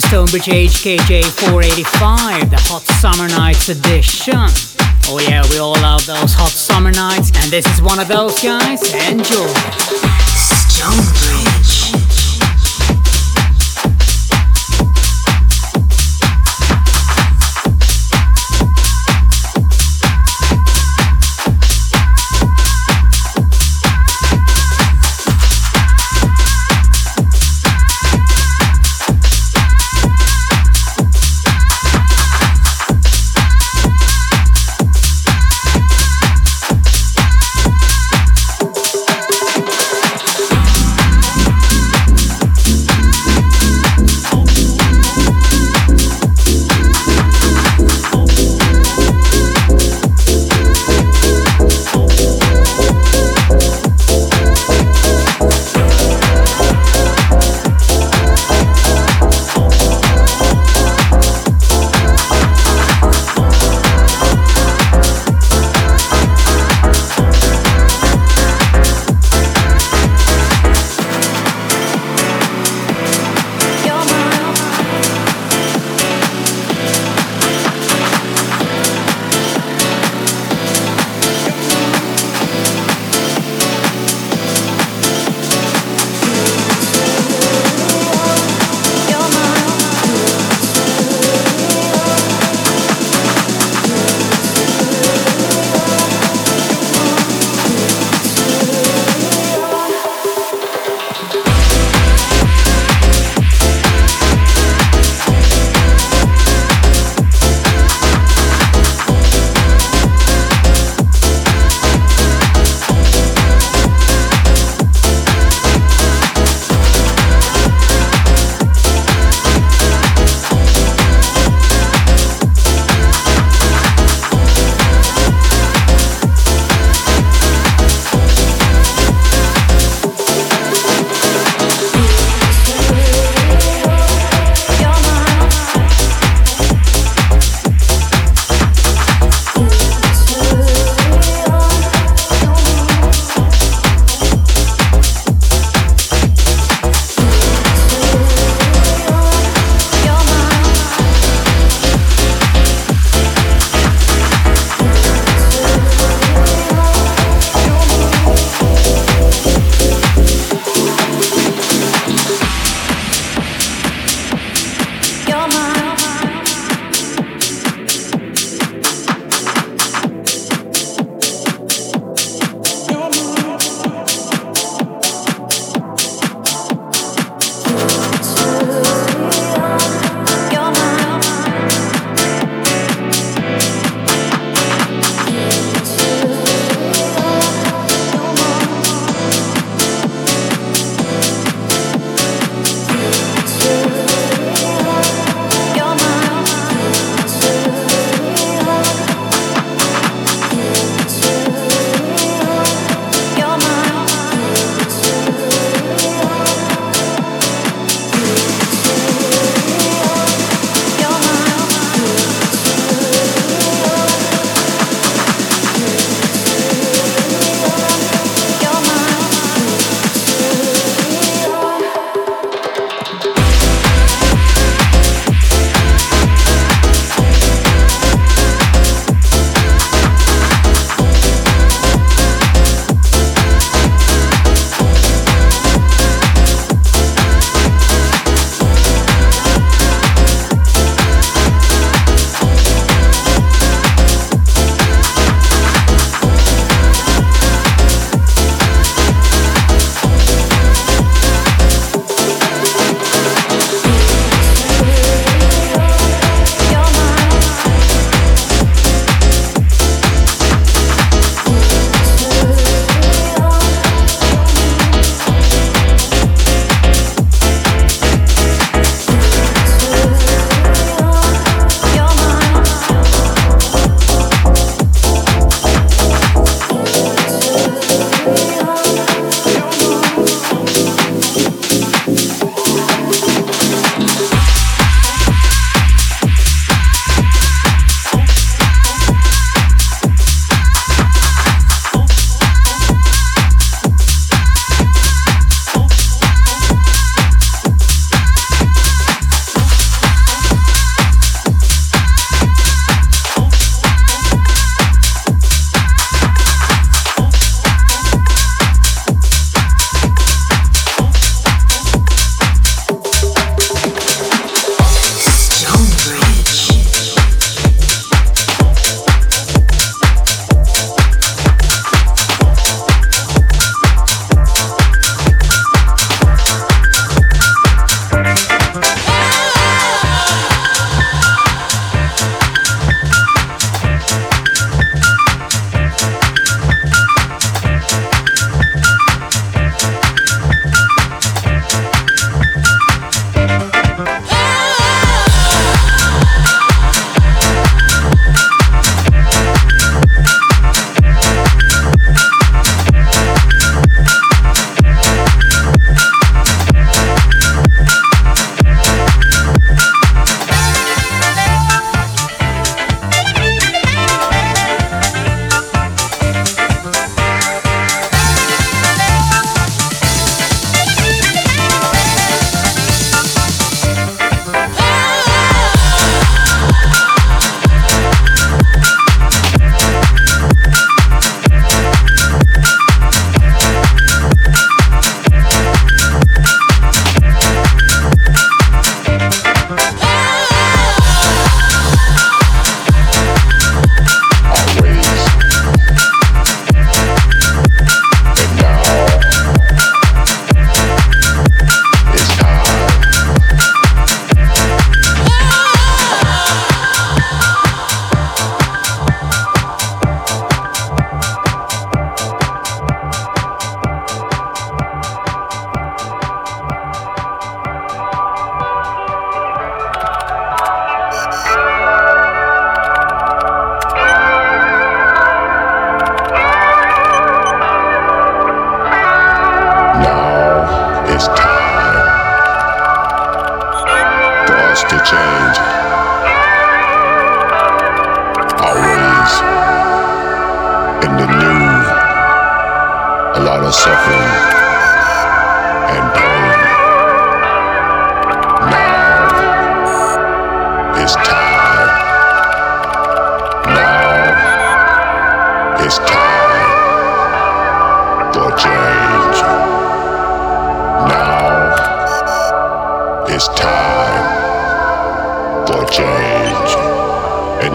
the Stonebridge HKJ 485, the Hot Summer Nights edition. Oh yeah, we all love those hot summer nights, and this is one of those guys. Enjoy. Stonebridge.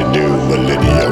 the new millennium.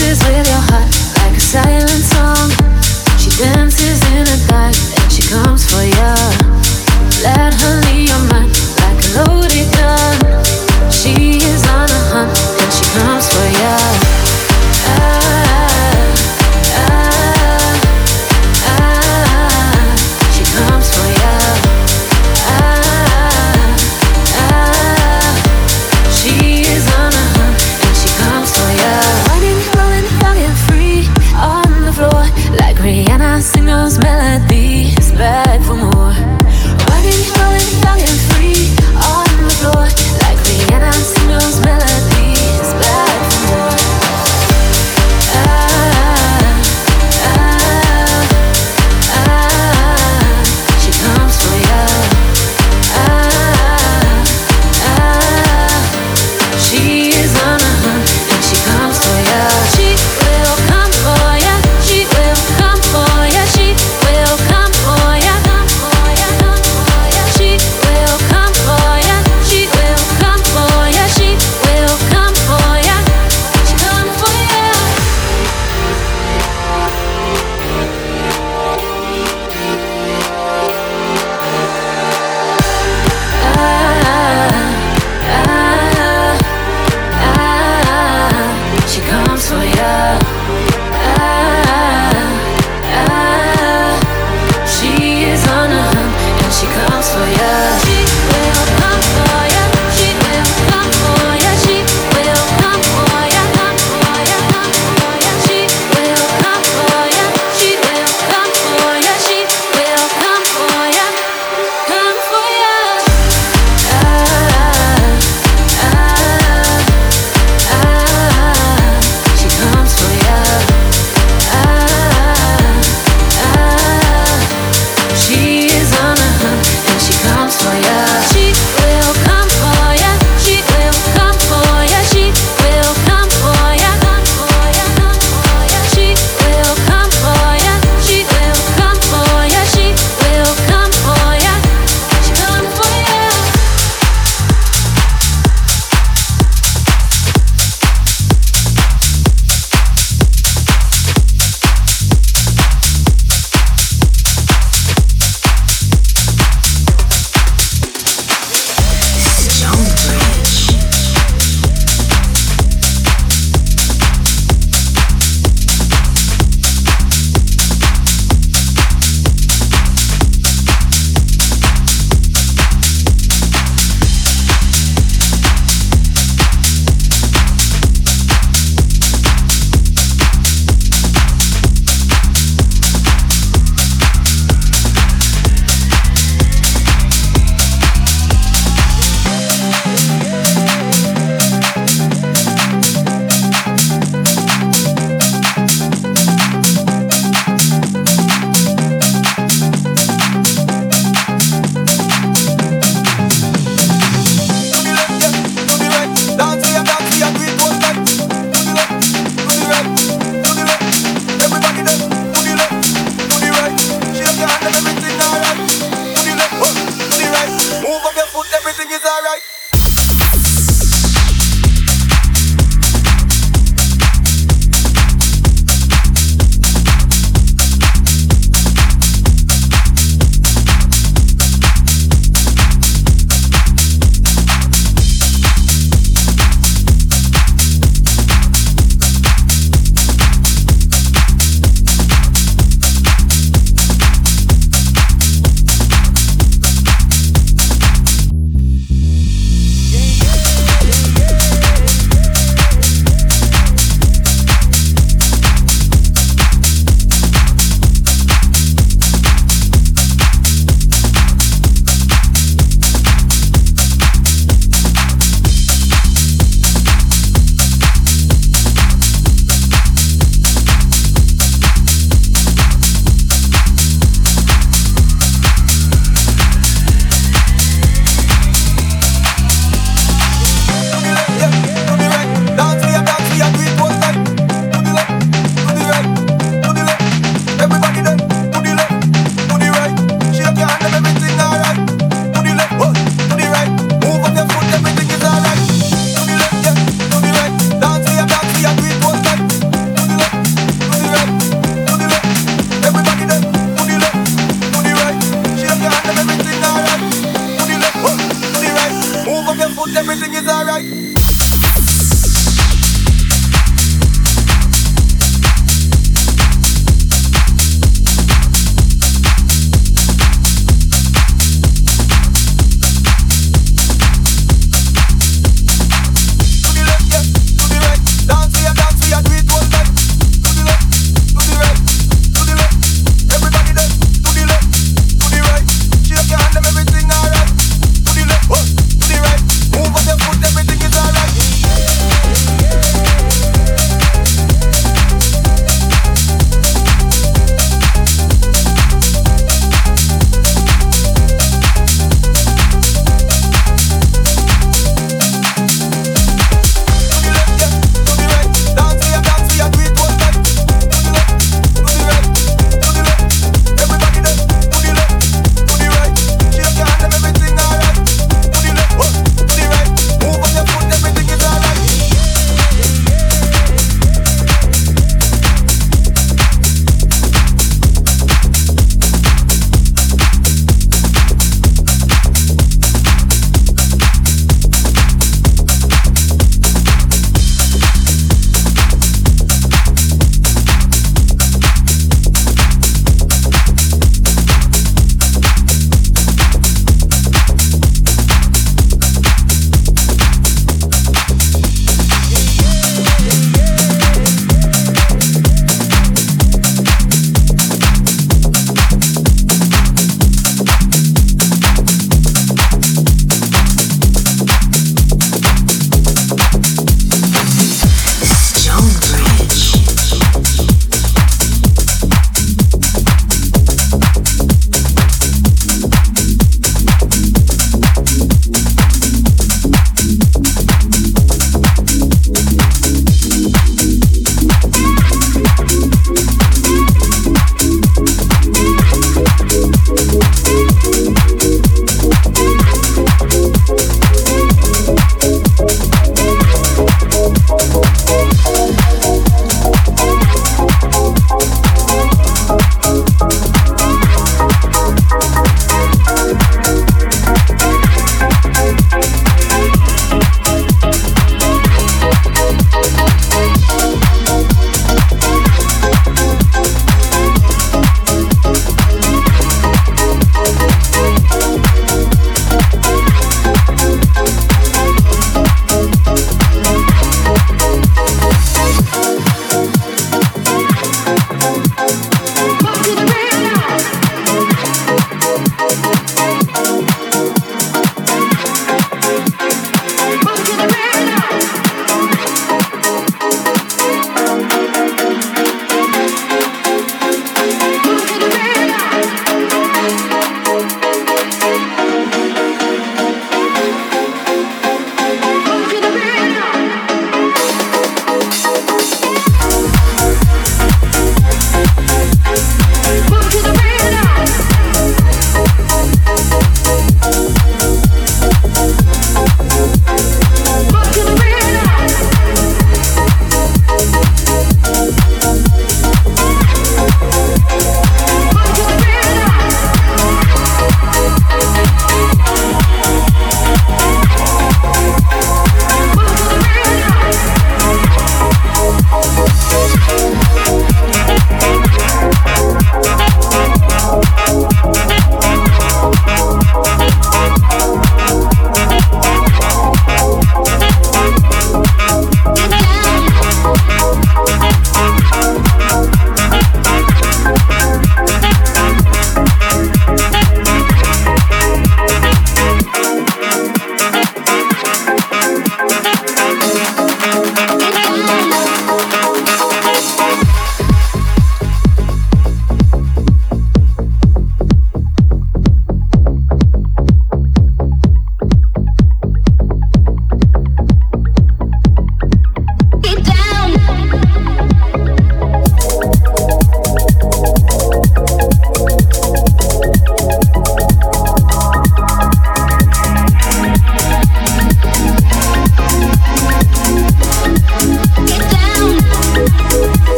is with